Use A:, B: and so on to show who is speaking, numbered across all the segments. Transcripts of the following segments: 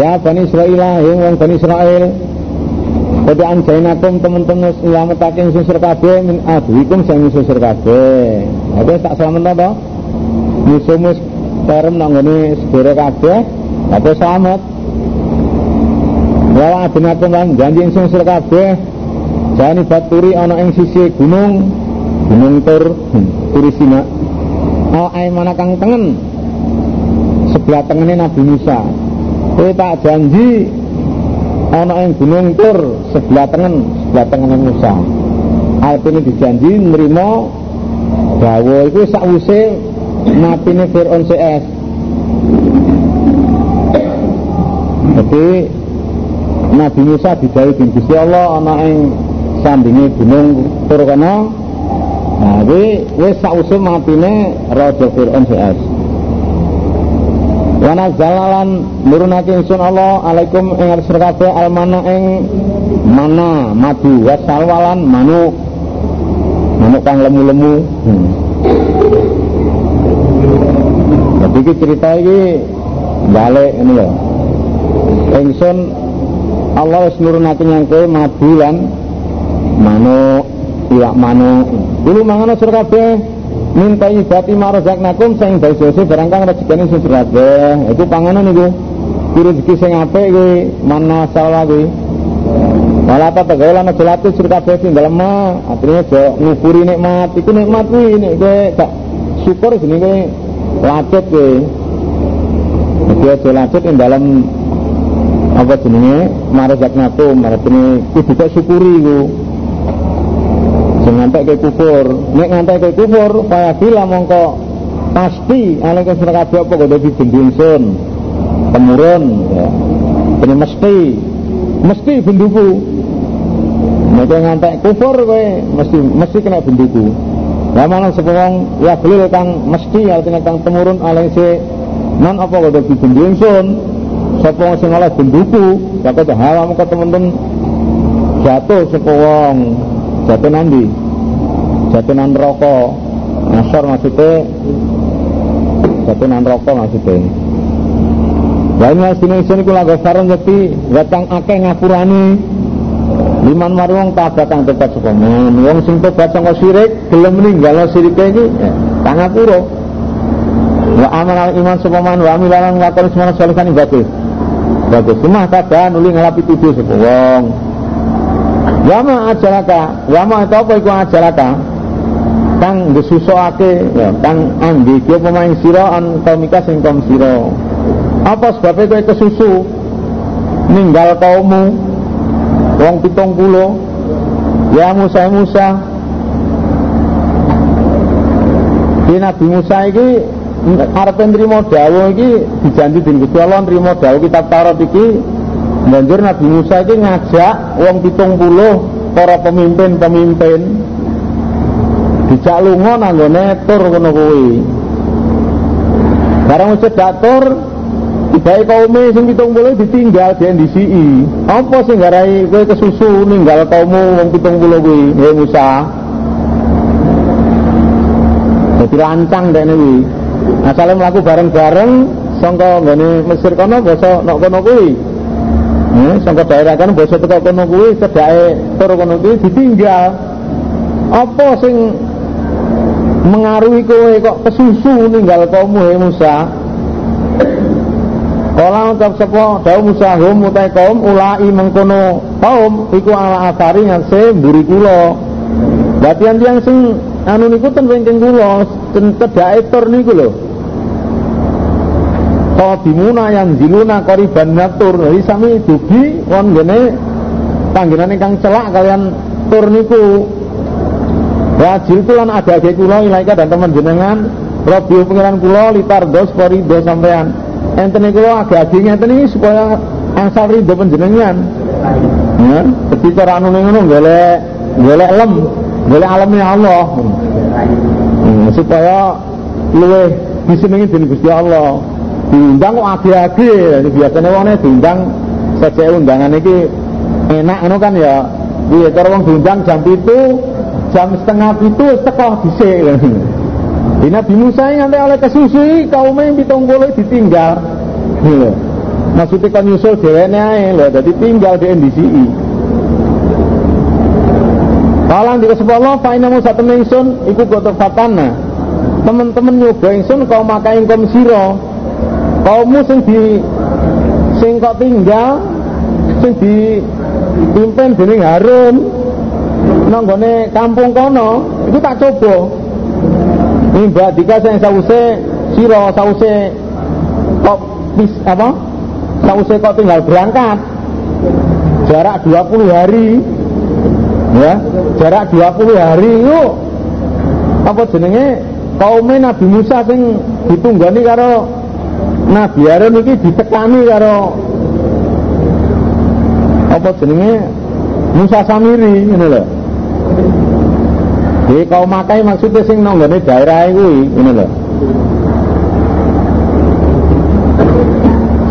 A: Ya Bani Israel, yang wong Bani Israel. Kode anjainakum teman-teman nyelametaken susur kabeh min adwikum sing susur kabeh. Oke tak selamat to? Musuh-mus terem nang ngene segere kabeh, apa selamat. Wala adenakum lan janji sing susur kabeh. Jani baturi ana ing sisi gunung, gunung tur, hmm, turi. Oh, ai mana kang tengen sebelah tengene Nabi Musa. Kowe tak janji ana ing gunung tur sebelah tengen sebelah tengene Musa artine dijanji nerima dawuh iku sakwise napine Firaun CS jadi Nabi Musa didhawuhi dening Allah ana ing sandinge gunung tur kana nah kuwi wis sakwise matine raja Firaun CS wa nazalalan nurunake ingsun Allah. Alaikum ing kabeh almana ing mana madu. Wa salwalan manuk manuk kang lemu-lemu. Hmm. jadi ini cerita ini balik ini ya ingsun Allah wis nurunake nyangke madu lan manuk iwak manuk. Dulu mangan surga kabeh minta ibati nakum sing dosose barang kang rezekine sing kabeh iku panganan iku. Rezeki sing apik kuwi mana salah kuwi. Wala apa tegawe lan aja latih sur kabeh sing dalem artinya aja ngukuri nikmat. Iku nikmat kuwi nek kowe gak syukur jenenge lacut kowe Jadi aja lacut ing dalam apa jenenge? Marzaknakum artinya kudu syukuri ku ngantek ke kufur nek ngantek ke kufur kaya bila mongko pasti ana ke sira kabeh apa kudu dibendingsun temurun ya. Ini mesti mesti benduku. Nek ngantek kufur kowe mesti mesti kena benduku. Ya mana sepung ya beli kang mesti artinya kang temurun alai si non apa kudu dibendingsun sapa sing oleh benduku ya kok halam ke temen-temen. Jatuh sepung jatuh nanti jatunan rokok. Nasor maksudnya? Jatunan rokok maksudnya. Lain mas dina isun iku lagu sarung ngerti Gatang akeh ngapurani. Liman marwong tabak kang tepat sukomen Wong sing tobat sangka sirik Gelem meninggal siriknya ini. Ya, Kang ngapuro Wa amal al iman sukoman Wa amilalan ngakon semua solisan ibadah Bagus. Semah tabak nuli ngalapi tujuh Wong. Wama ajaraka Wama itu apa iku ajaraka kang disusukake ya kang angge iki pemain sira an komika sing kaum sira. Apa sebabnya kowe kesusu? Ninggal kaummu. Wong pitung puluh. Ya Musa Musa. Di Nabi Musa iki arep nrimo dawuh iki dijanji dening Gusti Allah nrimo dawuh kitab Taurat iki. Banjur Nabi Musa iki ngajak wong pitung puluh para pemimpin-pemimpin dijak lunga nanggone tur kono kuwi. Barang wis cedak tur Tibai kaume sing pitung puluh ditinggal di NDCI Apa sing garai kowe kesusu ninggal kaummu wong pitung puluh kuwi? Ya Musa. Jadi lancang deh ini Asalnya melaku bareng-bareng Sangka ngene Mesir kono basa nok kono kuwi. Hmm, sangka daerah kan basa teko kono kuwi cedake tur kono kuwi ditinggal. Apa sing mengaruhi kowe kok kesusu ninggal kaummu he Musa. Kala ucap sapa dawu Musa hum utai kaum ulai mengkono kaum iku ala asari ngase mburi kula. Berarti yang sing anu niku ten wingking kula ten cedhake tur niku lho. Qadimuna yang ziluna qoriban natur. Jadi sami dugi won gene panggenane kang celak kalian tur niku Wajil kulan ada age kula ilaika dan teman jenengan Robi pengiran kula litar dos do sampean Enten kula agak age ngenten ini supaya asal ridho penjenengan Ya, jadi cara anu ngono golek golek lem, golek alamnya Allah. Hmm, supaya luwe disenengi dening Gusti Allah. Diundang kok age-age, biasanya wong diundang saja undangan iki enak ngono kan ya. Piye cara wong diundang jam itu jam setengah itu sekolah dhisik di Nabi Musa yang oleh kesusui kaum yang pitung boleh ditinggal. Maksudnya kan nyusul dhewene ae lho dadi tinggal di NDCI Kalau di Allah fa inna musa temen ingsun iku goto fatana. Temen-temen nyoba ingsun kau makai kaum sira. Kaummu sing di sing kok tinggal sing dipimpin dening Harun nang kampung kono itu tak coba. Mbak Dika sing sause sira sause kok bis apa? Sause kok tinggal berangkat. Jarak 20 hari ya jarak 20 hari itu apa jenenge kaum Nabi Musa sing ditunggani karo Nabi Harun iki ditekani karo apa jenenge Musa Samiri ngono lho Jadi kaum makai maksudnya sing nonggone daerah kuwi ngono lho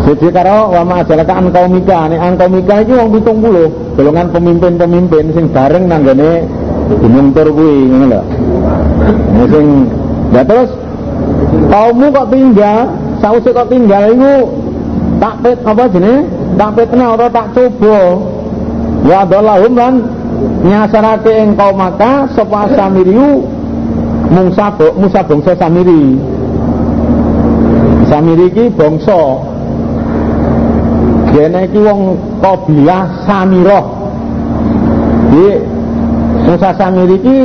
A: Jadi karo wa ma'ajalaka an kaumika, nek an kaumika iki wong 70, golongan pemimpin-pemimpin sing bareng nanggone Gunung Tur kuwi ngono lho. Sing ya terus kaummu kok tinggal, sause kok tinggal iku tak pet apa jenenge? Tak petna ora tak coba. Wa adallahum lan nyasarake ing kaum maka sapa samiriu Musa Musa bangsa Samiri. Samiri iki bangsa Dene iki wong kabilah Samirah. Di Musa Samiri iki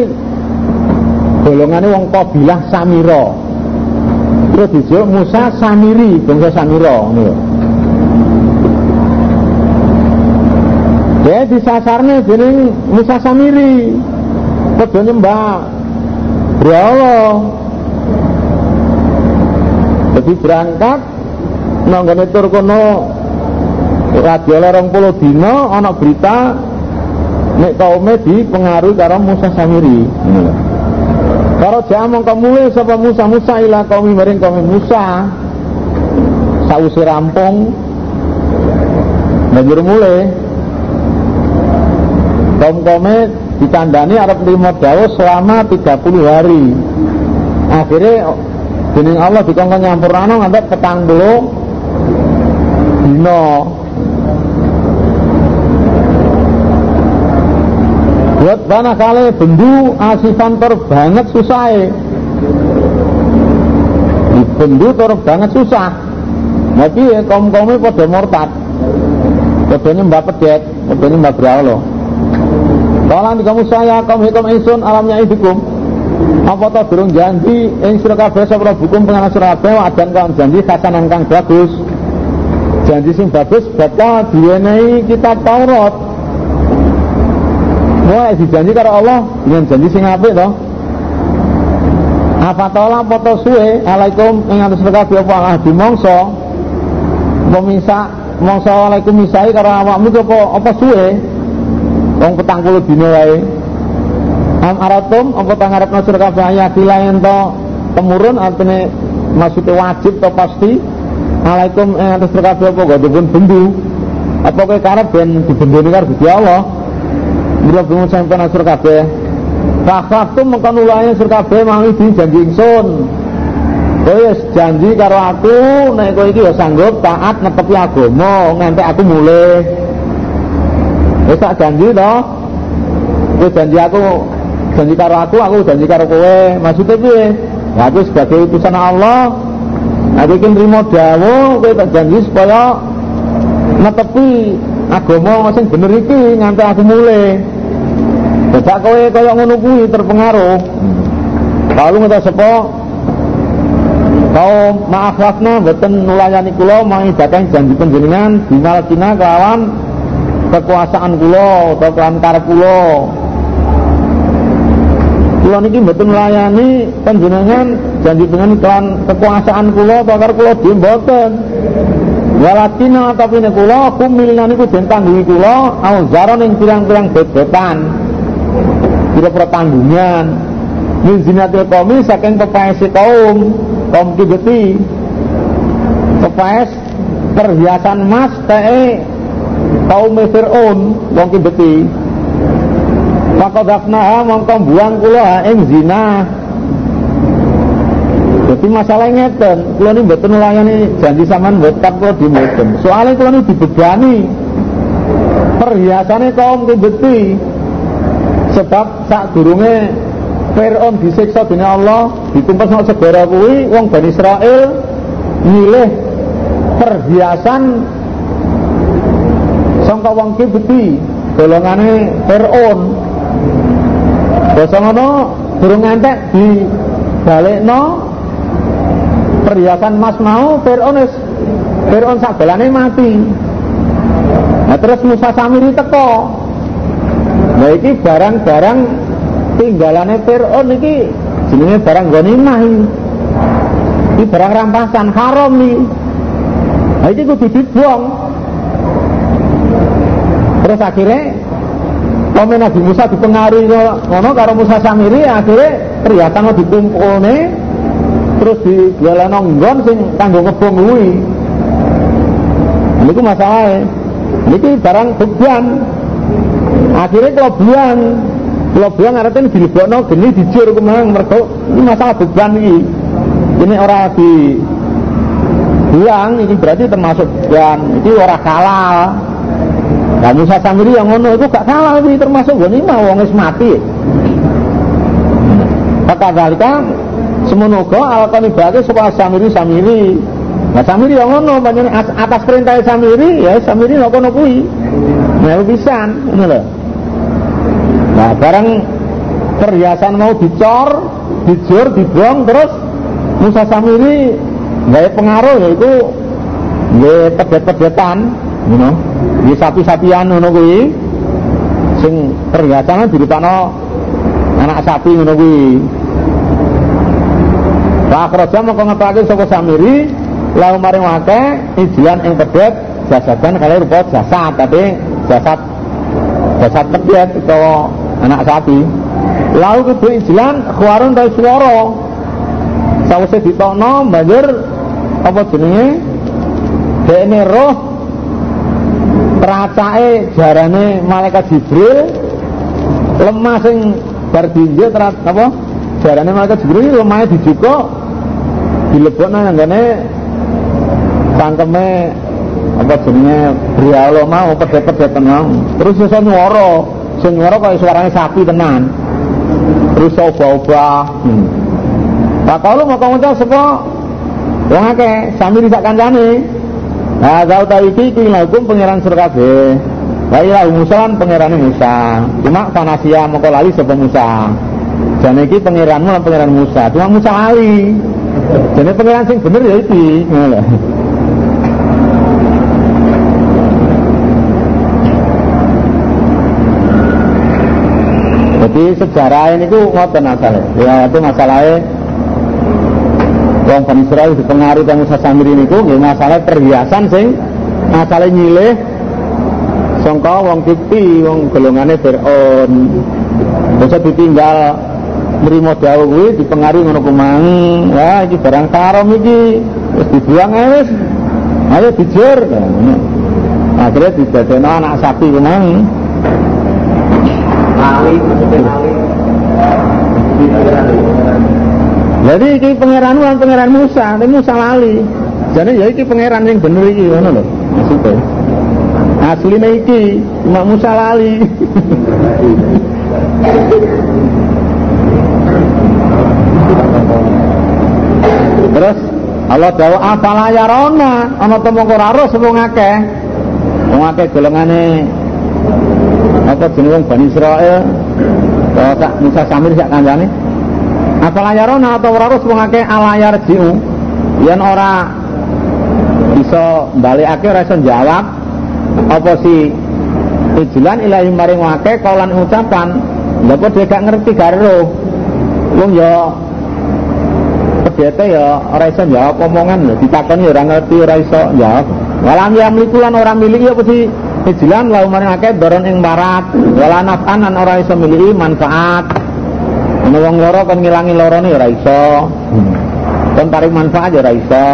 A: golongane wong kabilah Samira. Terus dijuluk Musa Samiri, bangsa Samira ngono Ya disasarne dening Musa Samiri. Padha nyembah. Allah. Jadi berangkat nanggone tur kono radio lorong puluh dino ana berita nek kaume dipengaruhi karo Musa Samiri karo jamong kamule sapa Musa Musa ila kaum maring kaum Musa. Sausi rampung. Banjur mulai kaum kaume ditandani Arab lima dawa selama 30 hari. Akhirnya dening Allah dikongkon nyampur nano ngantek petang dulu dino. Buat mana kali bendu asifan ter banget susah di bendu banget susah. Tapi ya kaum pada murtad. Pada nyembah pedet pada nyembah beralo kalau di kamu saya kaum hikum insun alamnya idikum apa tau durung janji ing sira kabeh sapa hukum penganas sira kabeh wadan kaum janji kasanan kang bagus janji sing bagus bakal diwenehi kitab Taurat Wah, dijanji karo Allah dengan janji sing apik to. Apa tola foto suwe alaikum ing atus kabeh apa Allah di mongso. Memisa mongso alaikum misai karo awakmu apa apa suwe. Wong petang puluh dino wae. Am aratum apa tangarepno sira kabeh ayakila ento temurun artine maksudnya wajib to pasti alaikum ing atus kabeh apa godhong bendu. Apa kowe karep ben dibendoni karo Gusti Allah? Mula bingung sampai nasur kabeh. Fakaf tuh mengkon ulangnya sur kabeh mau di janji ingsun. Kowe janji karo aku nek kowe iki ya sanggup taat netepi agama nganti aku mulai. Wis tak janji to. Kowe janji aku janji karo aku, aku janji karo kowe. Maksudnya piye? Ya aku sebagai utusan Allah Aku ingin terima dawa, kowe tak janji supaya netepi agama sing bener iki nganti aku mulai. Tidak kowe kaya ngono kuwi terpengaruh. Kalau ngeta sepo kau maaf wakna boten nulayani kula mangidakan janji panjenengan binal kina kelawan kekuasaan kula atau kelawan karep kula. Kula niki boten nulayani panjenengan janji dengan kelawan kekuasaan kula atau karep kula dhewe boten. Walatina tapi nek kula kumilna niku den tanggungi kula auzaron ing pirang-pirang bebatan kira-kira tanggungan min zinatil kaumi saking pepaesi kaum kaum kibeti pepaes perhiasan emas teh kaum Fir'aun wong kibeti maka dafnaha mongko buang kula ing zina. Jadi Jadi masalah ngeten, kula ini mboten layani janji sampean mboten kula di mboten. Soalnya kula ini dibebani. Perhiasannya kaum kebeti sebab sak durunge Fir'aun disiksa dengan Allah ditumpes sama segara kuwi wong Bani Israel milih perhiasan sangka wong kebeti golongane Fir'aun. Basa ngono durung ngantek di balekno perhiasan emas mau Fir'aun wis Fir'aun mati. Nah terus Musa Samiri teko. Nah ini barang-barang tinggalannya Fir'aun ini jenenge barang ghanimah ini barang rampasan haram nih Nah ini kudu dibuang Terus akhirnya Komen Nabi Musa dipengaruhi ngono karo Musa Samiri akhirnya dikumpul nih terus di jalan nonggon sing kanggo ngebom kuwi. Niku masalahnya. Niki barang beban. Akhirnya kelebihan. Kelebihan artinya dilebokno geni dijur kemang mergo ini masalah beban iki. Ini orang di buang ini berarti termasuk beban. Ini orang halal. Nah Musa Samiri yang ngono itu gak salah ini termasuk gini mah wong mati. Kata dalika alakoni bagi supaya Samiri Samiri. Nah Samiri yang ngono banyak atas perintah Samiri ya Samiri nggak kono kui. Nah pisan ini loh. Nah barang perhiasan mau dicor, dijur, dibuang terus Musa Samiri gaya pengaruh yaitu gaya pedet-pedetan, know, di sapi-sapian ngono kuwi sing perhiasan dirutakno anak sapi ngono kuwi. Akhraja mongko ngepake sapa Samiri lau maring wake ijilan ing pedet jasadan kali rupa jasad tapi jasad jasad pedet utawa anak sapi. Lau kudu ijilan khuarun ta swara. Sawise ditokno banjur apa jenenge? Dekne roh teracake jarane malaikat Jibril lemah sing bar dinjek apa? Jarane malaikat Jibril lemahnya dijuko dilebokno nanggane cangkeme apa jenenge brialo mau pedet-pedet tenang. Terus iso nyuara sing kaya suarane sapi tenan. Terus obah-obah. Hmm. Nah kalau mau tahu semua Wong akeh sami sak kancane. Nah, kau tahu iki iki lakum pangeran surga kabeh. Wa ila Musa pangerane Musa. Cuma fanasia moko lali sapa Musa. Jane iki pangeranmu lan pangeran Musa. Cuma Musa lali. Jane pangeran sing bener ya. Ngono Jadi sejarah ini ku ngoten asale. Ya itu masalahnya Wong Bani Israel dipengaruhi kang Musa Samiri niku nggih masalah perhiasan sing masalah nyilih sangka wong Kipti, wong golongane Firaun. Bisa ditinggal nerima dawuh kuwi dipengaruhi ngono kumang. Wah, iki barang karom iki wis dibuang ae wis. Ayo dijur. Akhirnya didadekno anak sapi kumang. Ali, Jadi iki pangeran lan pangeran Musa, tapi Musa lali. Jadi ya iki pangeran yang bener iki ngono lho. Maksudnya. Asline iki cuma Musa lali. Terus Allah jawab afala yarona ana temu ora ro wong akeh. Wong akeh golongane apa jeneng Bani Israil. Kok tak Musa Samir sak kancane. Afala yarona atau ora ro wong akeh ala yarjiu. Yen ora bisa balikake ora iso jawab apa si Ijlan ilahi maring wake kaulan ucapan? Lha dia gak ngerti karo Wong ya pedete ya ora iso jawab omongan lho ditakoni ora ngerti ora iso jawab. Walam ya mlikulan ora miliki apa sih Ijlan lau maring akeh doron ing barat. Wala nafanan ora iso miliki manfaat Ana wong loro kon ngilangi lorone ora iso. Kon tarik manfaat ya ora iso.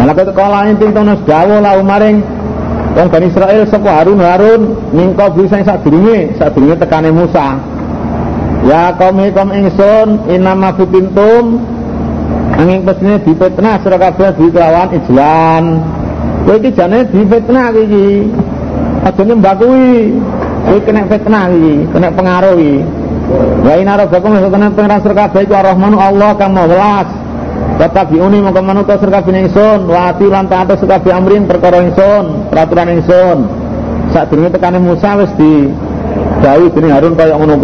A: Ana kok kala enting tono dawuh lau maring Wong Bani Israel sapa Harun Harun mingko bisa tekane Musa. Ya kaum kaum ingsun inama fitintum angin pesine difitnah sira kabeh di kelawan ijlan. Kowe iki jane difitnah iki. Aja nyembah kuwi. Kowe kena fitnah iki kena pengaruh iki wa inna rabbakum satana pengiran sira kabeh iku rahmanu Allah kang welas Tetap biuni mongko manut sira kabeh ingsun wa ati lan taat sira kabeh amrin perkara ingsun peraturan ingsun ini tekane Musa wis di dawuh dening Harun kaya ngono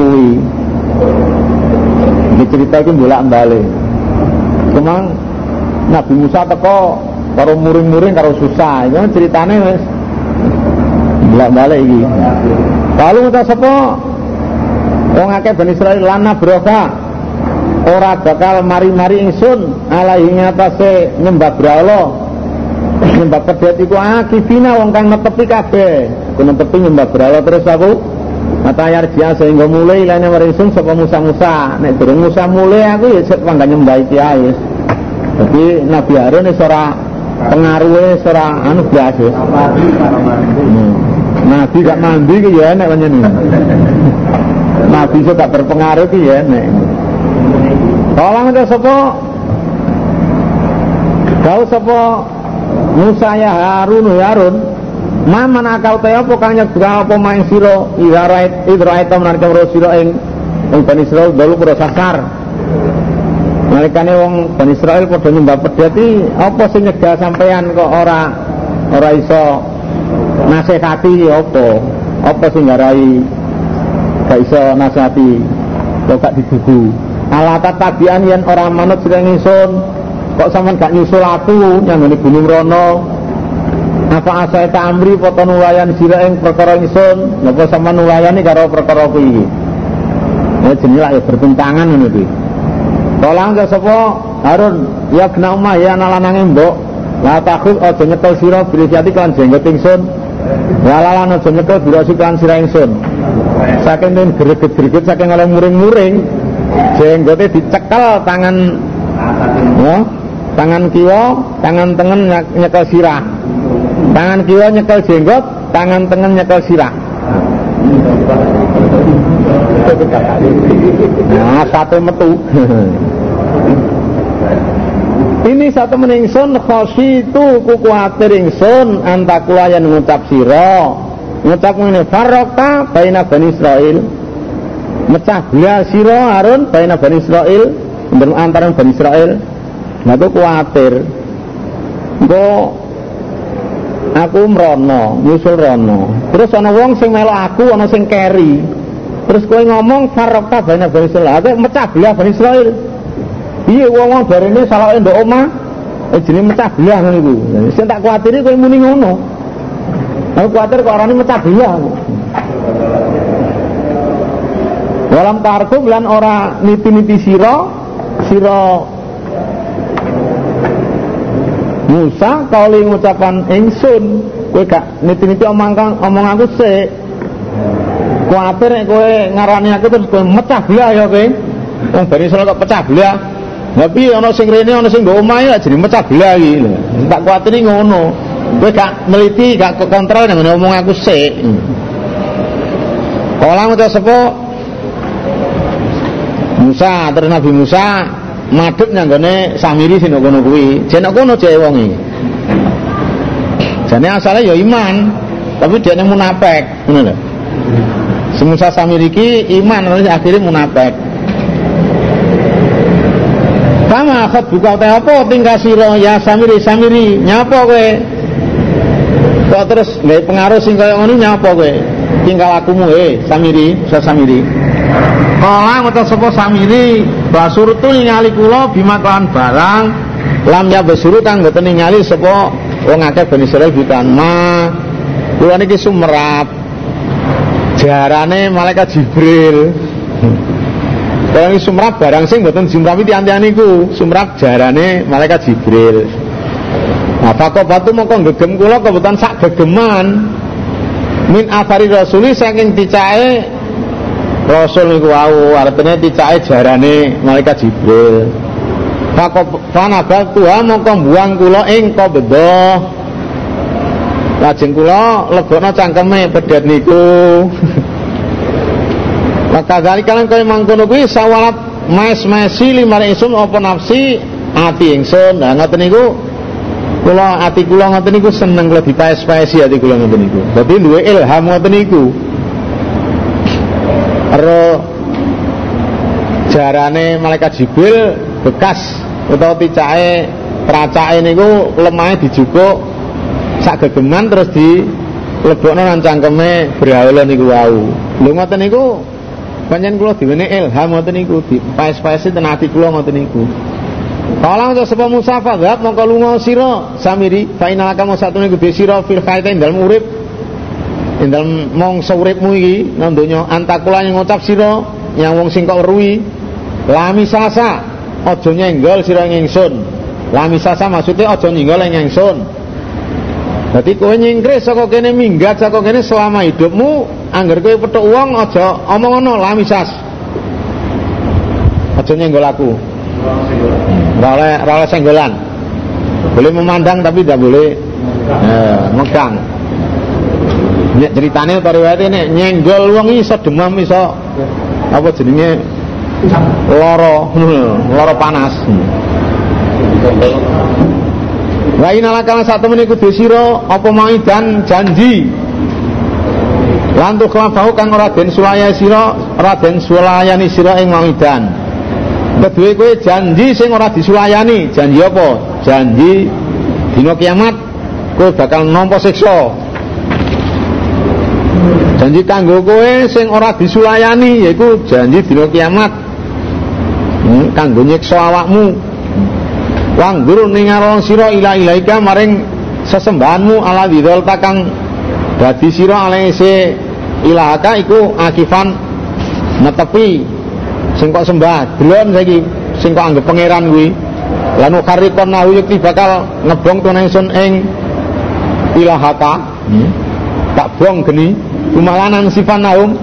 A: ini cerita itu bolak-balik Cuma Nabi Musa teko karo muring-muring karo susah. Itu kan ceritane wis bolak-balik iki. Lalu kita sapa? Wong akeh Bani Israil lana broka ora bakal mari-mari ingsun alaihi ngatasé nyembah brahala. Nyembah pedet iku akifina wong kang netepi kabeh. Ku netepi nyembah brahala terus aku Mata ayar dia sehingga mulai lainnya meringsun sapa Musa Musa. Nek durung Musa mulai aku ya cek pangga nyembah iki ae. Jadi Nabi Harun wis ora pengaruhe ora anu biasa. Hmm. Nabi gak mandi ya enek panjenengan. Nabi iso gak berpengaruh ki ya enek. Tolong itu sapa? Kau sapa Musa ya Harun ya Harun Maman akal te apa kang nyegah apa maing sira idharait idrait menarika ro sira ing ing Bani Israil dalu pro sasar. Nalikane wong Bani Israil padha nyembah pedhati apa sing nyegah sampean kok ora ora iso nasihati apa? Apa sing ngarai gak iso nasihati. Kok gak didugu. Ala tabian yen ora manut sira ingsun kok sampean gak nyusul aku nyang gunung rono apa asai amri foto nulayan sira ing perkara ingsun napa sama nulayani karo perkara kuwi? Ya jenenge ya bertentangan ngono kuwi. Tolong ke sapa? Harun ya kena umah ya nalanange mbok. La takut aja nyekel sira bilisiati kan jenggot ingsun walalan aja nyekel birasi kan sira ingsun saking den greget-greget saking oleh muring-muring jenggote dicekel tangan ya tangan kiwa tangan tengen nyekel sirah. Tangan kiwa nyekel jenggot tangan tengen nyekel sirah. Nah satu metu. Ini satu meningsun khosi itu kuku hati ingsun antakulayan ngucap siro ngucap ini farroka baina bani Israel mecah belah siro Harun baina bani Israel antara bani Israel nah itu kuatir. Kok aku mrono nyusul rono. Terus ana wong sing melok aku ana sing keri terus kowe ngomong farokta bani Bani Israil. Aku mecah belah Bani Israil. Iya wong-wong barene salake ndok omah? Eh jenenge mecah belah sing tak kuatiri kowe muni ngono aku kuatir kok orane mecah belah Walam tarkum lan ora niti-niti sira sira Musa kali ngucapan ingsun. Kowe gak niti-niti omong omong aku sik. Kuwatir nek kowe ngarani aku terus kowe mecah belah ya kowe. Wong bari Israel kok pecah belah. Tapi ana sing rene ana sing mbok omahe jenenge mecah belah iki. Tak kuwatir ngono kowe gak meliti gak kontrol nang omong aku sik Kala ngucap sapa Musa terus Nabi Musa madhep nyanggone Samiri sing kono kuwi. Jane kono jek wong iki. Jane asale ya iman, tapi dia munafik, ngono lho. Semusa Samiri iki iman terus akhirnya munafik. Kama akad buka apa tingkah sira ya Samiri Samiri nyapa kowe? Kok terus gawe pengaruh sing kaya ngono nyapa kowe? Tingkah lakumu eh Samiri, sa Samiri. Kala ngucap sapa Samiri basurtu ningali kula bima kan barang lam ya basuru kang boten ningali sapa wong akeh Bani Israil bukan ma. Kula niki sumrap. Jarane malaikat Jibril. Kalau ini sumrap barang sing boten jumrapi tiang-tiang niku. Sumrap jarane malaikat Jibril Nah, fakok batu mau gegem kula kebetulan sak gegeman min afari rasuli saking ticae Rasul niku wau artinya ticake jarane malaikat Jibril. Fanabal tuha mongko buang kula ing qabdah. Lajeng kula legokno cangkeme pedet niku. Maka dari kalian kaya mangkono kuwi sawalat mes-mesi limare isun apa nafsi ati ingsun. Nah ngoten niku kula ati kula ngoten niku seneng kula dipaes-paesi ati kula ngoten niku. Dadi duwe ilham ngoten niku. Ero jarane malaikat Jibril bekas utawa ticake tracake niku lemahe dijupuk sak gegeman terus di lebokno nang cangkeme berhaula niku wau. Lho ngoten niku pancen kula diwene ilham ngoten niku dipaes-paesi ten ati kula ngoten niku. Kala untuk sebab Musa fadhab mongko lunga sira. Samiri fa inalaka satu niku di sira fil khaitain dalem urip. Dalem mongso uripmu iki nang donya antakula yang ngucap sira yang wong sing kok weruhi lami sasa aja nyenggol sira ingsun. Lami sasa maksudnya aja nyenggol ing ingsun. Dadi kowe nyingkris saka kene minggat saka kene selama hidupmu angger kowe petuk wong aja omong ngono lamisas. Aja nyenggol aku. Oleh ora oleh senggolan. Boleh memandang tapi tidak boleh eh, megang. Nek ceritane utawa riwayate nek nyenggol wong iso demam iso apa jenenge loro, loro panas. Wa inalakala satu meniku desira apa dan janji. Lantu kelabahu kang ora den sulaya sira, ora den sulayani sira ing maidan. Kedue kowe janji sing ora disulayani, janji apa? Janji dina kiamat kowe bakal nampa siksa. Janji kanggo kowe sing ora disulayani yaiku janji dina kiamat. Hmm, kanggo nyiksa awakmu Wanggur ningaron sira ila ilaika maring sesembahanmu ala widol takang dadi sira alaise ilahaka iku akifan netepi sing kok sembah delon saiki sing kok anggap pangeran kuwi lan karikon nahu yukti bakal ngebong to ingsun ing ilahaka hmm. tak bong geni kumalanan sifan naum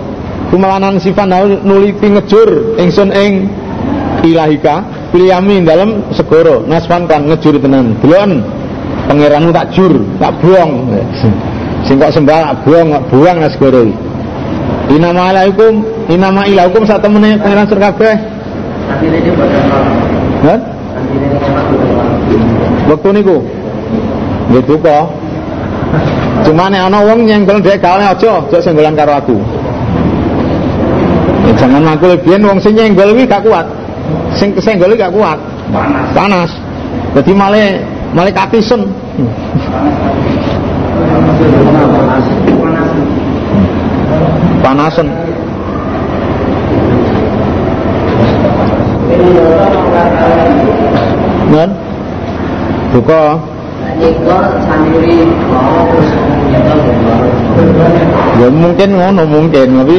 A: kumalanan sifan naum nuliti ngejur ingsun ing ilahika Piliyami dalam segoro naswan kan ngejur tenan. Delon pangeranmu tak jur, tak buang. Sing kok sembah tak buang, tak buang nas segoro iki. Inama alaikum, inama ilaikum sak temene pangeran sur kabeh. Hah? Waktu niku. Nggih duka. Cuma nek ana wong nyenggol dhek galane aja, aja senggolan karo aku. Ya, jangan makul biyen wong sing nyenggol kuwi gak kuat sing kesenggol gak kuat panas panas jadi malah malah katisen kan buka ya mungkin ngono mungkin tapi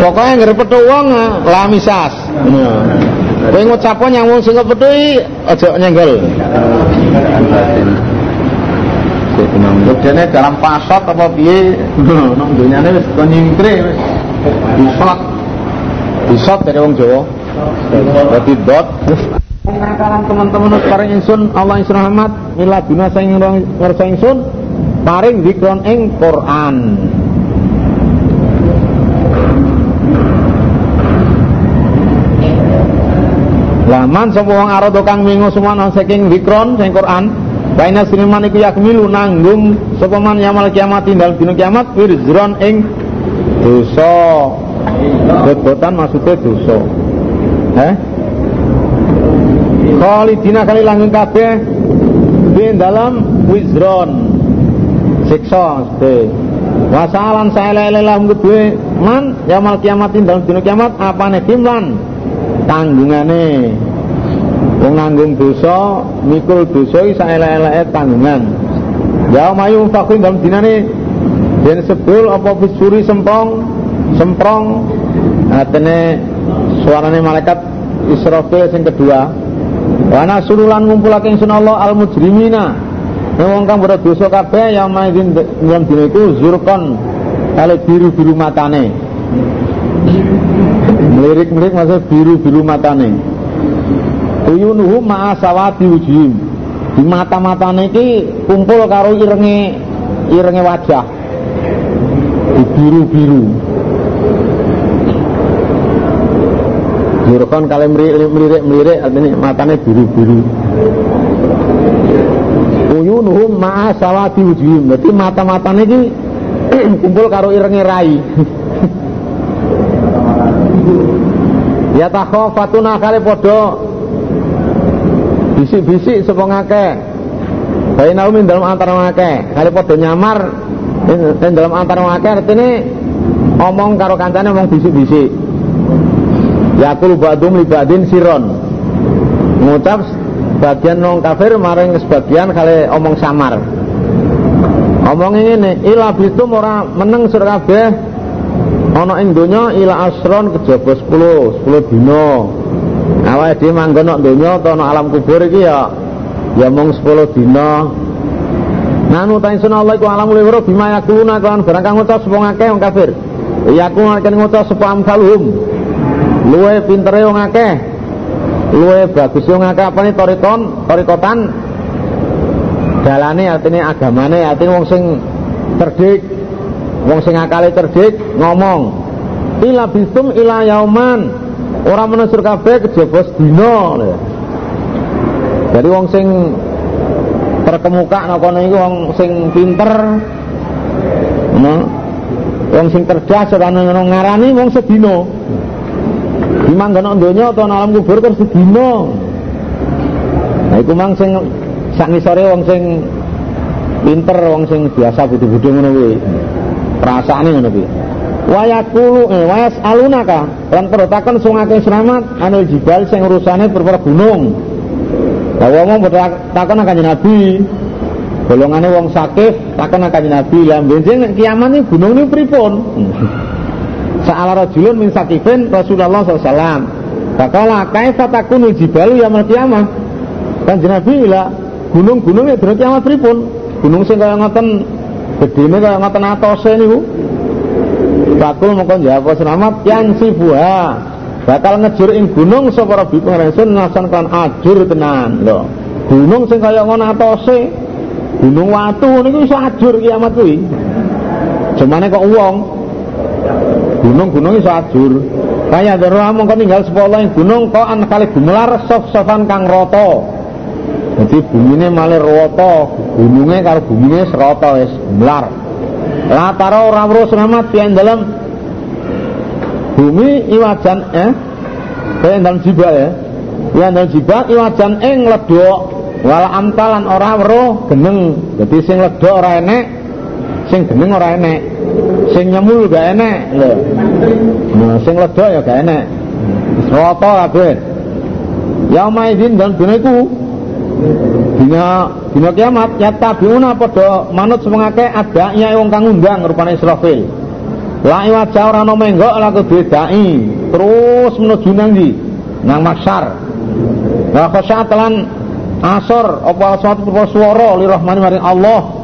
A: pokoknya nggak petu uang lamisas kowe ngucap yang wong sing kepetui aja nyenggol Buktinya dalam pasat apa piye? Nang dunyane wis konyingkre wis. Dislot disot dari wong Jawa. Berarti dot. Nakalan teman-teman paring ingsun Allah ingsun rahmat mila dina sing ngersa ingsun paring dikron ing Quran. Laman sapa wong arada kang wingo sumana saking dikron sing Quran Baina siniman iku yakmilu nanggung sapa yamal kiamat dal dina kiamat wirzron ing dosa Bot-botan maksudnya dosa. Eh? Khalidina kali langgeng kabeh di dalam wizron siksa maksudnya. Wasalan saya lele lahum kedue man yamal kiamatin dalam dunia kiamat nih timlan tanggungane wong nanggung dosa mikul dosa isa elek tanggungan. Ya mayu fakuin dalam dinane dan sebul apa bisuri sempong semprong? Atene suarane malaikat Israfil sing kedua wa nasululan ngumpulake ingsun Allah al mujrimina wong kang berdosa kabeh yang main dalam dina iku zurkon kali biru-biru matane. Melirik-melirik maksud biru-biru matane uyunuhu ma'a sawati wujim di mata-matane iki kumpul karo irenge irenge wajah. Biru-biru. Zurkon kalau melirik-melirik artinya matanya biru-biru. Uyunuhum ma'a sawati wujuhim berarti mata-matanya ini kumpul karo irenge rai. Ya takhafatuna kali podo bisik-bisik sapa ngake Bayi naumin dalam antara ngake kali podo nyamar dan dalam antara ngake artinya omong karo kancane omong bisik-bisik. Yakul ba'dum li ba'din siron. Ngucap bagian nong kafir maring sebagian kali omong samar. Omong ini ila bitum ora meneng sur kabeh. Ana ing donya ila asron kejaba 10 10 dina awake dhewe manggon nang donya utawa alam kubur iki ya ya mung 10 dina. Nanu ta insun Allah iku alam liwiro bima yakuluna kan barang kang ngucap sapa ngakeh wong kafir. Yaku akan ngucap sapa amsalhum. Luwe pintere wong akeh. Luwe bagus wong akeh apa nih torikon torikotan dalane artinya agamane artinya wong sing cerdik. Wong sing akale cerdik ngomong. Ila bisum ila yauman orang menusur kabeh kejaba sedina jadi wong sing terkemuka napa niku wong sing pinter wong sing cerdas ora ngarani wong sedina. Dimanggon donya atau alam kubur kan sedina. Nah iku mang sing sak ngisore wong sing pinter wong sing biasa bodho-bodho ngono kuwi. Perasaane ngono kuwi wa yaqulu eh, wa yasalunaka lan pertakan sungake selamat anil jibal sing urusane perkara gunung bahwa wong takon akan Nabi golongane wong sakit takon akan Nabi lah benjing kiamat ini gunung ini pripun Sa'ala rajulun min sakifin Rasulullah SAW Bakala kaifa takunu jibalu ya qiyamah. Kan Nabi ila gunung-gunung ya dina kiamat pripun? Gunung sing kaya ngoten gedene kaya ngoten atose niku. Bakul mongko jawab selamat? Yang sibuha. Bakal ngejur ing gunung sapa Rabbi Pangeran nasan kan ajur tenan. Lho. Gunung sing kaya ngono atose? Gunung watu niku iso ajur kiamat kuwi. Cumane kok wong gunung-gunung iso ajur. Kaya dara mongko ninggal sepuluh yang gunung kok an kali gumelar sof-sofan kang roto jadi bumine malir roto gunungnya kalau bumine seroto wis gumelar latara ora weruh selamat yang dalam bumi iwajan eh? Kaya dalam jibal ya? Yang dalam jibal iwajan ing ledok wala amtalan ora weruh geneng. Jadi sing ledok ora enek sing geneng ora enek. Sing nyemul gak enek lho. Nah, sing ledok ya gak enek. Rata kabeh ya maidin dan iku dina dina kiamat ya tabiuna padha manut semengake ada ya wong kang undang rupane Israfil la wajah ora ana menggok laku bedai terus menuju nang ndi nang maksar wa khasyat lan asor apa suatu swara lirahmani maring Allah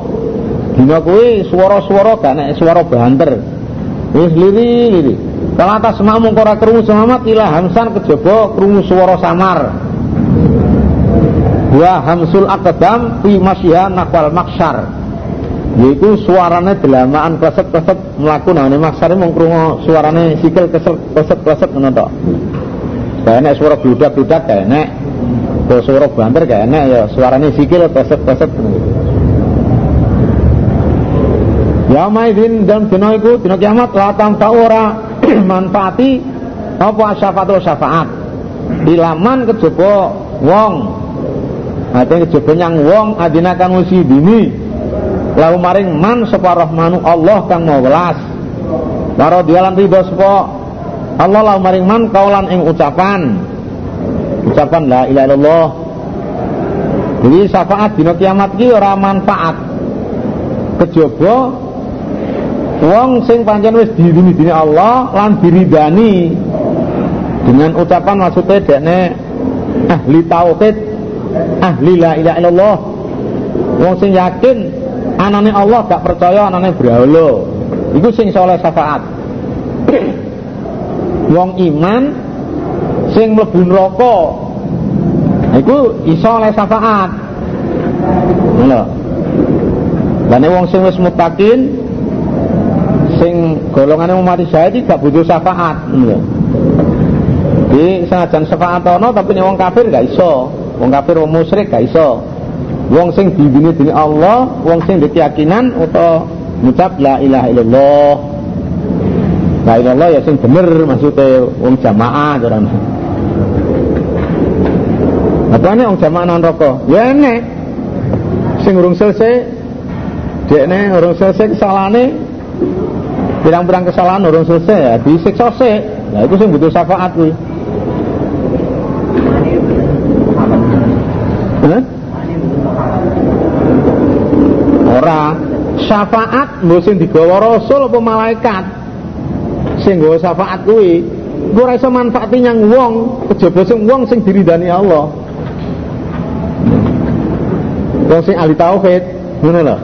A: Dina kuwi swara-swara gak nek swara banter. Wis liri-liri. Kalau atas semua ora krungu selamat ila hamsan kejaba krungu swara samar. Wa hamsul aqdam fi masyiha naqwal maksyar. Yaitu suarane delamaan kleset-kleset mlaku nang maksar mung krungu suarane sikil kleset-kleset ngono tok. Gak enek suara bludak-bludak gak enek. Kalau suara banter gak enek ya suarane sikil kleset-kleset Ya maidin dan dina iku dina kiamat la tanfa ora manfaati apa syafaat syafaat. Ilaman kejaba wong. Ate kejaba nyang wong adina kang usi dini. Lahu maring man sapa rahmanu Allah kang mau welas. Waro dialan ridho sapa Allah lahu maring man kaulan ing ucapan. Ucapan la ilaha illallah. Jadi syafaat dina kiamat ki ora manfaat. Kejaba wong sing pancen wis diridani Allah lan diridani dengan ucapan maksudnya dekne ahli tauhid ahli la ilaha illallah. Wong sing yakin anane Allah gak percaya anane berhala. Iku sing soleh syafaat. Wong iman sing mlebu neraka iku iso oleh syafaat. Lho lan wong sing wis mutakin sing golongane umat iki gak butuh syafaat. Lho. Di senajan syafaat ono tapi wong kafir gak iso. Wong kafir wong musyrik gak iso. Wong sing diwini dening Allah, wong sing keyakinan utawa ngucap la ilaha illallah. La ilaha illallah ya sing bener maksudnya wong jamaah jaran. Apane wong jamaah nang rokok? Ya enek. Sing urung selesai dekne urung selesai kesalahane pirang-pirang kesalahan urung selesai ya disiksa sik. Nah itu sing butuh syafaat kuwi. Hah? Ora syafaat mbok sing digawa rasul apa malaikat? Sing nggawa syafaat kuwi ora iso manfaati nyang wong kejaba sing wong sing diridani Allah. Wong sing ahli tauhid ngono lho.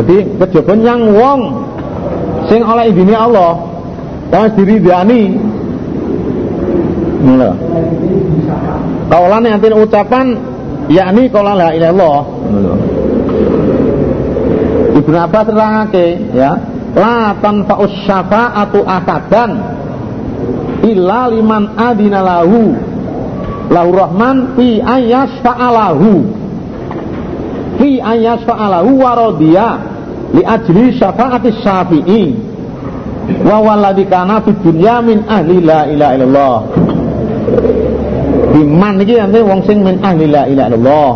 A: Jadi kejaba nyang wong sing oleh idini Allah terus diridani. Ngono kaulane nanti ucapan yakni kalau la ilaha illallah Ibnu Abbas terangake ya la tanfa'us syafa'atu akadan illa liman adina lahu. Lahu rahman fi ayas fa'alahu fi ayas fa'alahu wa radiya li ajli syafa'ati syafi'i. Wa walladhi kana fid dunya min ahli la ilaha illallah. Iman iki nanti wong sing min ahli la ilaha illallah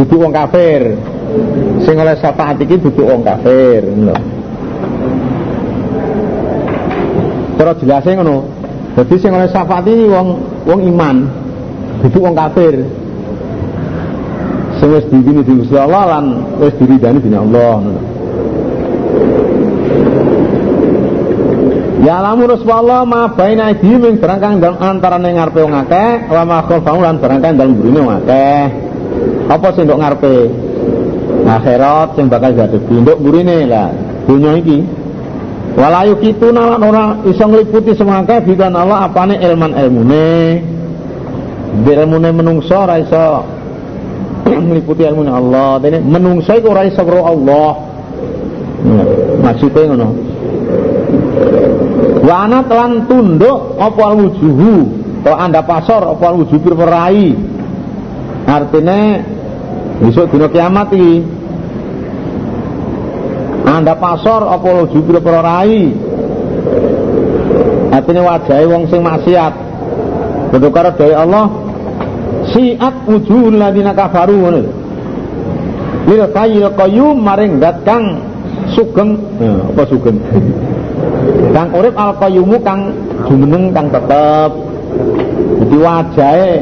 A: dudu wong kafir sing oleh syafaat iki dudu wong kafir ngono Terus jelasnya ngono. Jadi sing oleh syafaat ini wong wong iman, dudu wong kafir. Sing wis diwini di Gusti Allah lan wis diridani dening Allah. Ya lamu Rasulullah ma baina idhim barang kang dalem antarane ngarepe wong akeh wa ma khalfahum lan barang kang dalem burine wong akeh. Apa sing ndok ngarepe? Akhirat sing bakal gadepi ndok burine lah. Dunya iki Walayu kitu nalan ora iso ngliputi semangka bidan Allah apane ilman ilmune. Ilmune menungso ora iso ngliputi ilmune Allah. Dene menungso iku ora iso karo Allah. Maksudnya ngono. Wa ana telan tunduk apa wujuhu atau anda pasor apa wujuh perai. Artinya besok dina kiamat iki anda pasor apa wujuh perai. Artinya wajah wong sing maksiat. Bedokar dari Allah siat wujuhul ladina kafaru ngono. Lil kayyil qayyum maring dat kang sugeng apa sugeng kang urip al qayyumu kang jumeneng kang tetep jadi wajahe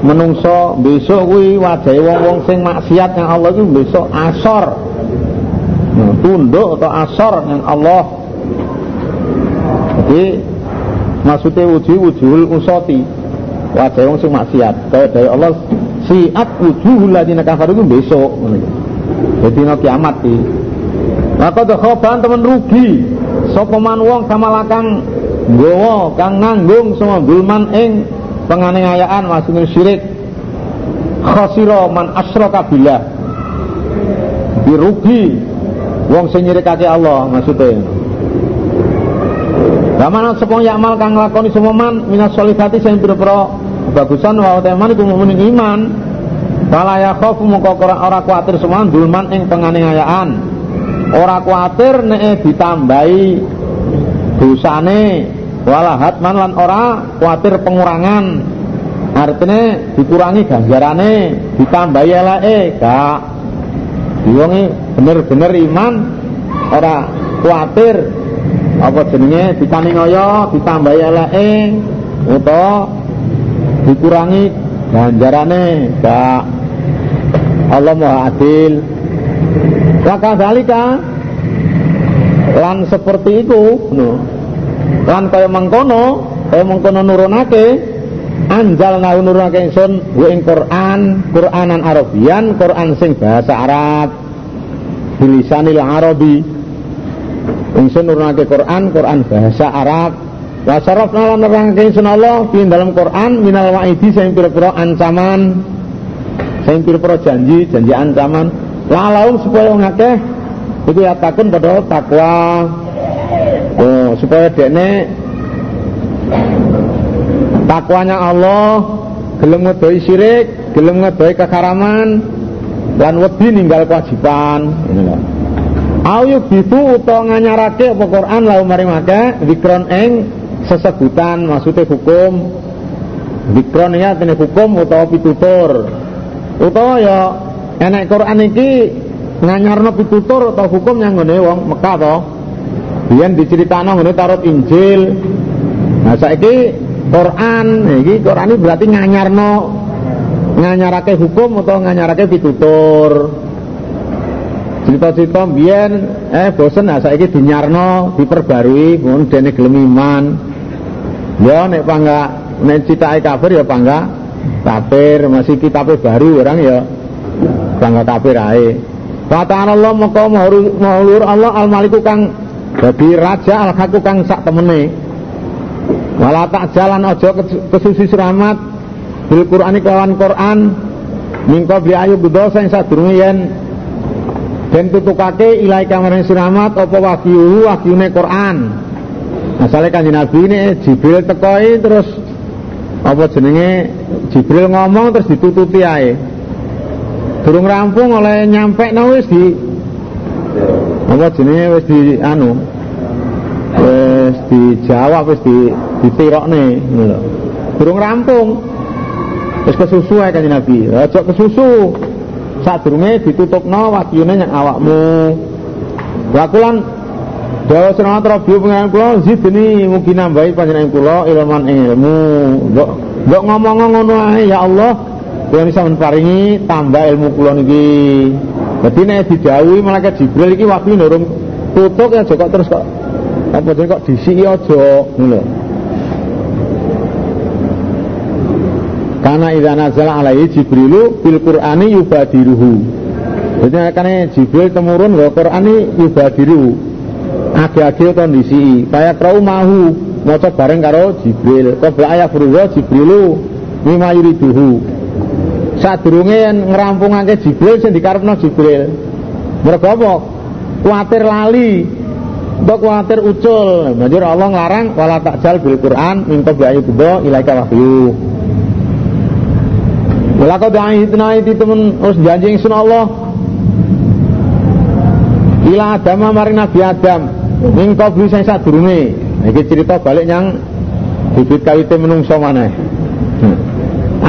A: menungso besok kuwi wajahe wong-wong sing maksiat yang Allah itu besok asor. Nah, tunduk atau asor yang Allah. Jadi maksudnya wujud wujul usoti. Wajah wong sing maksiat. Kaya dari Allah siat wujuhul ladina kafaru itu besok. Jadi no kiamat iki maka khoban temen rugi. Sapa man wong kamalakang nggawa kang nanggung semua dulman ing penganiayaan maksudnya syirik. Khasira man asyraka billah. Dirugi. Wong sing nyirikake Allah maksudnya. Ramana sepong yakmal kang lakoni semua man minas solihati sing pira-pira bagusan wa teman iku mukmin iman. Fala ya khofu muka ora kuatir semua dulman ing penganiayaan ora kuatir nek ditambahi dosane wala hatman lan ora kuatir pengurangan. Artinya dikurangi ganjarane ditambahi eleke gak diwongi bener-bener iman ora kuatir. Apa jenenge? Dikaningoyo ditambahi eleke utawa dikurangi ganjarane gak Allah Maha Adil. Laka dalika lan seperti itu no. Lan kaya mengkono kaya mengkono nurunake anjal nahu nurunake ingsun wa ing Quran Quranan Arabian Quran sing bahasa Arab bilisanil Arabi. Ingsun nurunake Quran Quran bahasa Arab. Wa sarafna lan nerangake ingsun Allah di dalam Quran minal wa'idi sing pira-pira ancaman sing pira-pira janji janji ancaman. Lalaum supaya wong akeh itu ya takun pada takwa supaya dekne takwanya Allah gelem ngedoi syirik gelem ngedoi kekaraman dan wedi ninggal kewajiban. Ayo bitu utawa nganyarake apa Quran lau mari maka zikron eng sesebutan maksudnya hukum. Zikron ya tene hukum utawa pitutur. Utawa ya enek Quran iki nganyarno pitutur atau hukum yang ngene wong Mekah to biyen diceritakno ngene tarot Injil. Nah saiki Quran. Iki Quran ini berarti nganyarno nganyarake hukum atau nganyarake pitutur cerita-cerita biyen eh bosen. Nah saiki dinyarno diperbarui pun dene gelem iman. Ya nek pangga nek citake kafir ya pangga kafir. Masih kitabnya baru orang ya bangga kafir ae. Fata'ala Allah maka maulur Allah al-maliku kang jadi raja al-haku kang sak temene. Wala tak jalan ojo kesusi seramat bil Qur'ani kawan Qur'an. Mingko beli ayu budo sing sadurunge yen den tutukake ilai kamaring siramat apa wahyu wahyune Quran. Masalah kanjeng Nabi ini Jibril tekoi terus apa jenenge? Jibril ngomong terus ditututi ae. Durung rampung oleh nyampe no wis di apa jenenge wis di anu wis dijawab wis di ditirokne ngono durung rampung. Wis kesusu ae kanjeng Nabi. Aja kesusu. Sadurunge ditutupno wahyune nyang awakmu. Wakulan Dawa senamat Rabbi pengen kula zidni mungkin nambahi panjenengan kula ilman ilmu. Mbok mbok ngomong ngono ya Allah, kula bisa menparingi tambah ilmu kula niki. Dadi nek didhawuhi malaikat Jibril iki waktu nurung tutuk ya kok terus kok apa jeneng kok disiki aja ngono. Karena idza nazala alaihi Jibrilu bil Qur'ani yubadiruhu. Jadi karena Jibril temurun wa Qur'ani yubadiruhu age-age kondisi kaya krau mahu maca bareng karo Jibril qabla ayat furuwa Jibrilu mimma yuriduhu sadurunge ngrampungake Jibril sing dikarepno Jibril mergo apa kuatir lali Mbok kuatir ucul Banjur Allah ngelarang Wala takjal bil Quran Minta biayu kubo ilaika wahyu Wala kau da'ahidna itu temen Terus janji ingsun Allah Ila Adam maring Nabi Adam Ning qabli sing sadurunge. Iki cerita balik yang bibit kawite menungso maneh. Hmm.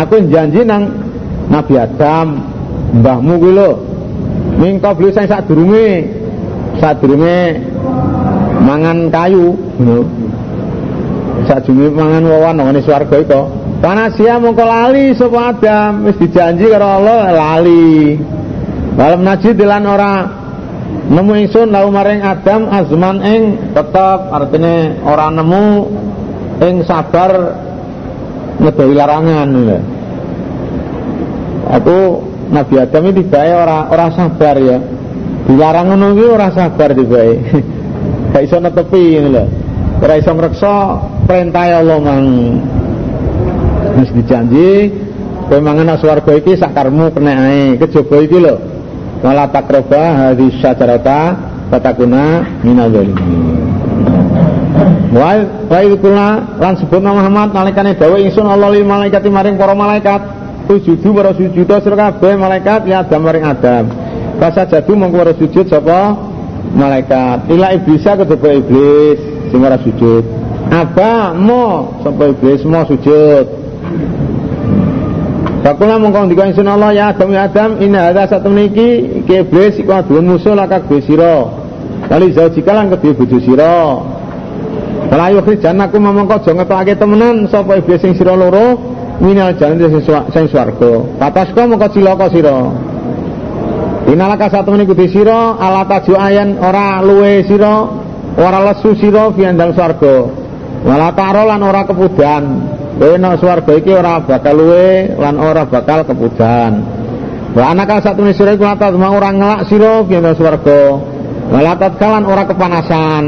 A: Aku janji nang Nabi Adam, mbahmu kuwi lho. Ning qabli sing sadurunge. Sadurunge mangan kayu, ngono. Sadurunge mangan wawan nang swarga iku. Panasia mongko lali sapa Adam wis dijanji karo Allah lali. Walam najid lan ora nemu ingsun lau maring Adam azman ing tetap artinya orang nemu ing sabar ngedoi larangan lho. Aku Nabi Adam ini dibae ora ora sabar ya. Dilarang ngono kuwi ora sabar dibae. Gak iso netepi ngono lho. Ora iso ngreksa perintah Allah mang. Wis dijanji kowe mangan swarga iki sakarmu kena ae. Kejaba iki lho wala takroba hadis syajarata fatakuna minal zalimin wa lan sebut Muhammad nalikane dawuh ingsun Allah lil malaikati maring para malaikat sujudu para sujud sira kabeh malaikat ya Adam maring Adam. Rasa jadu mongko ora sujud sapa? Malaikat. Ila iblis kedua iblis sing ora sujud. Apa mo sapa iblis mo sujud. Fakula mongkong dika ingsun Allah ya Adam ya Adam ina ada satu niki ke iblis iku aduan musuh laka gue siro kali zaujika lan kedue bojo sira. Krijan aku momongko aja ngetokake temenan sapa iblis sing sira loro minal jalan sing swarga Patasko mongko cilaka sira Inalaka satu niku di sira ala taju ayan ora luwe sira ora lesu sira fian dalem swarga wala taro lan ora kepudan Kowe nek swarga iki ora bakal luwe lan ora bakal kepujan. Wa anaka satu sira iku latat mau ora ngelak sira yen swarga. Walatat kalan ora kepanasan.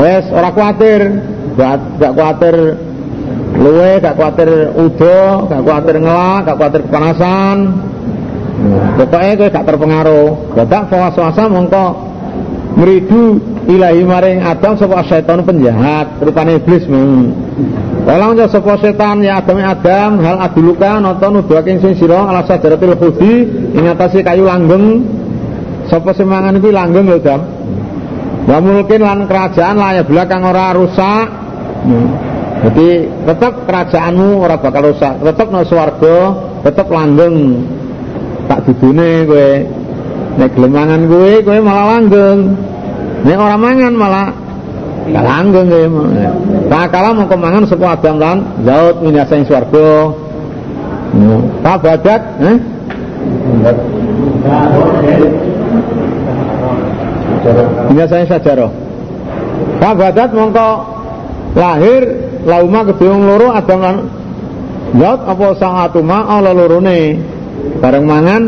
A: Wes ora kuatir, gak kuatir luwe, gak kuatir udo, gak kuatir ngelak, gak kuatir kepanasan. pokoknya kowe gak terpengaruh. Badak puasa mongko meridu ilahi maring Adam sapa setan penjahat rupane iblis mung Walang jo sapa setan ya Adam Adam hal aduluka nonton nuduhake sing sira ala sajaratil khudi ing atase kayu langgeng. Sapa semangan iki langgeng lho Dam Wa mulkin lan kerajaan lah belakang ora rusak. Hmm. Jadi tetap kerajaanmu ora bakal rusak. Tetap no swarga tetap langgeng. Tak dudune kowe nek gelemangan kowe kowe malah langgeng. Nek ora mangan malah gak langgeng kowe. Tak kala mau kemangan sapa Adam lan laut minasa ing swarga. Tak badat eh? Biasanya sajaroh. Kabadat mongko lahir lauma kedua loro Adam lan Laut apa sang atuma ala lorone bareng mangan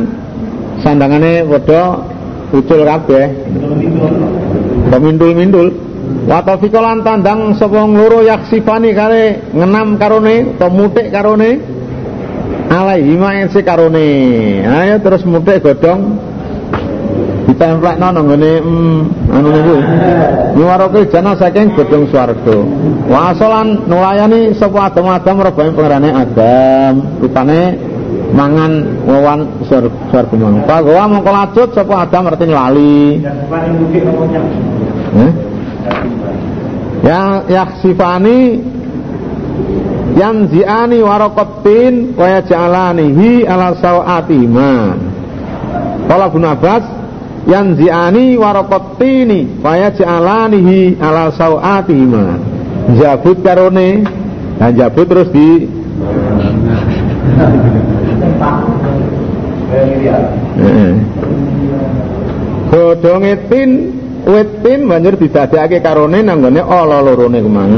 A: sandangane padha ucul kabeh. Pemindul-mindul. Wa tafikalan tandang sapa loro yaksifani kare ngenam karone utawa mutik karone alaihi ma karone. Ayo terus mutik godhong ditemplekno nang ngene mm, anu niku. Nyuwarake jana saking gedung swarga. Wasolan nulayani sapa Adam-Adam rebane pangerane Adam. Rupane mangan wawan swarga mang pagawa mongko lacut sapa Adam artine lali eh? ya yaksifani yang ziani warokotin waya jalanihi ala sawatihima Kala Ibnu Abbas yanzi'ani waraqatini faya ja'alanihi ala sawatihima jabut karone dan jabut terus di Godhonge tin wit tin banjur didadekake karone nang gone ala lorone kemang.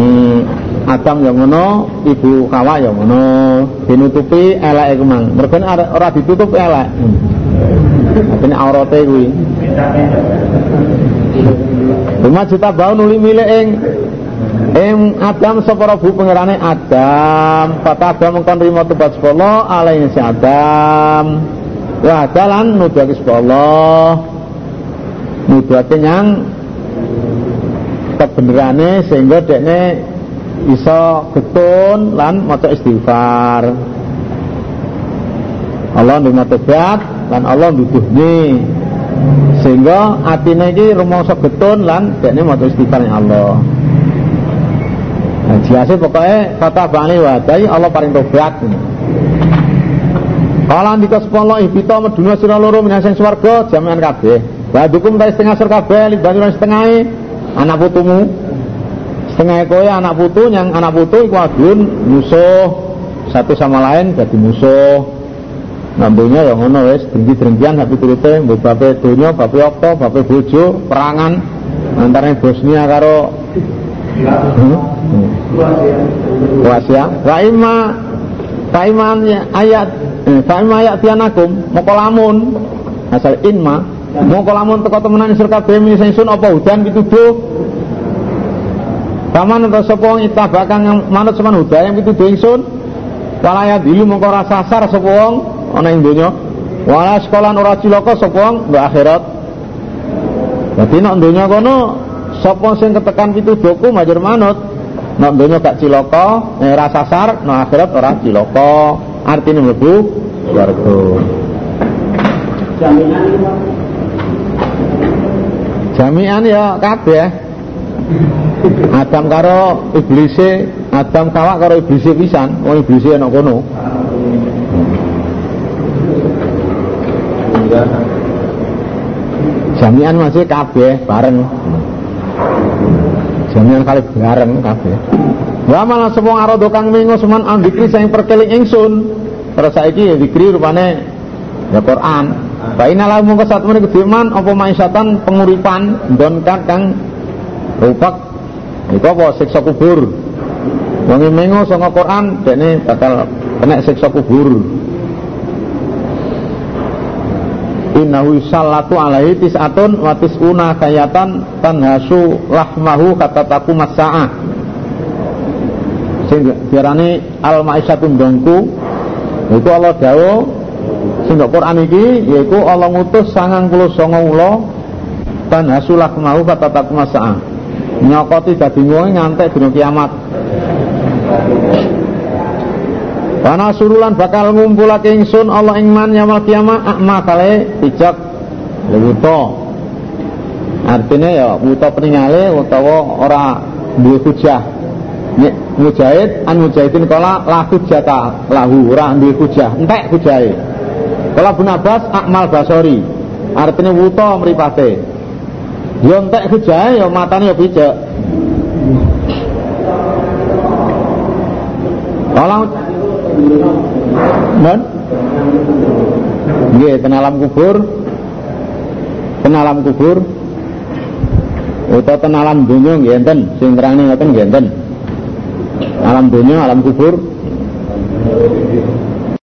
A: Adam yang ngono, Ibu Hawa yang ngono, dinutupi eleke kemang. Mergo ora ditutup elek. Ini aurate kuwi. Cuma cita bau nuli milik ing ing Adam sapa Rabu pangerane Adam. Kata Adam mengkon rimo tubat sepuluh alaihi si Adam. Wa dalan nuduhake sepuluh. Nuduhake nyang kebenerane sehingga dekne iso getun lan maca istighfar. Allah nerima tobat lan Allah nuduhne sehingga atine iki rumangsa getun lan dekne maca istighfar Allah. Nah, jase pokoke kata bali wadai Allah paring tobat. Kala ndika sepolo ibita meduna sira loro menyang sing swarga jami'an kabeh. Wa dukum ta setengah sur kabeh libanira setengahe anak putumu. Setengah kowe anak putu yang anak putu iku adun musuh satu sama lain jadi musuh. Nambunya ya ngono wis dengki-dengkian sak piturute mbok bape donya, bape okto, bape bojo, perangan antara Bosnia karo hmm? Kroasia. Raima Raiman ya ayat eh, Raima ayat tianakum moko lamun. Asal inma moko lamun teko temenan isur kabeh sun apa udan pituduh. Paman atau sapa itabakang manut seman huda yang ingsun Walaya dilu mongko rasa sasar sapa ana ing donya wala sekolah ora cilaka sapa mbak akhirat? Dadi nek donya kono sapa sing ketekan pituduhku majer manut nek donya gak cilaka nek ora sasar nek akhirat ora cilaka. Artine mlebu swarga jaminan jaminan ya kabeh. Adam karo iblise Adam kawak karo iblise pisan wong iblise ana kono Jamian masih kabeh bareng. Jamian kali bareng kabeh. Wa malah semua arodo kang mingo seman andikri sing perkeling ingsun. Terus saiki ya dikri rupane ya Quran. Fa inna la mung kesat kediman apa maisyatan penguripan don kang rupak iku apa siksa kubur. Wong mengo sanga Quran dekne bakal kena siksa kubur. Innahu sallatu alaihi tis'atun wa tis'una kayatan tanhasu lahmahu kata taku masa'ah. Sing diarani al ma'isyatun dongku itu Allah dawo sing Quran iki yaiku Allah ngutus 99 ula dan hasulah mau kata tak masalah nyokoti dadi ngantek dina kiamat Wana surulan bakal ngumpulake ingsun Allah ing man yaumul kiamat akma kale pijak lewuto. Artinya ya wuto peningale utawa ora duwe hujah. Nek mujahid an mujahidin kala lahu jata lahu ora duwe hujah, entek hujahe. Kala Ibnu Abbas akmal basori. Artinya wuto mripate. Ya entek hujahe ya matane ya pijak. Kalau Mon? Nggih, ten alam kubur. Ten alam kubur. Utawa ten alam dunya nggih enten, sing terangne ngoten. Alam dunya, alam kubur.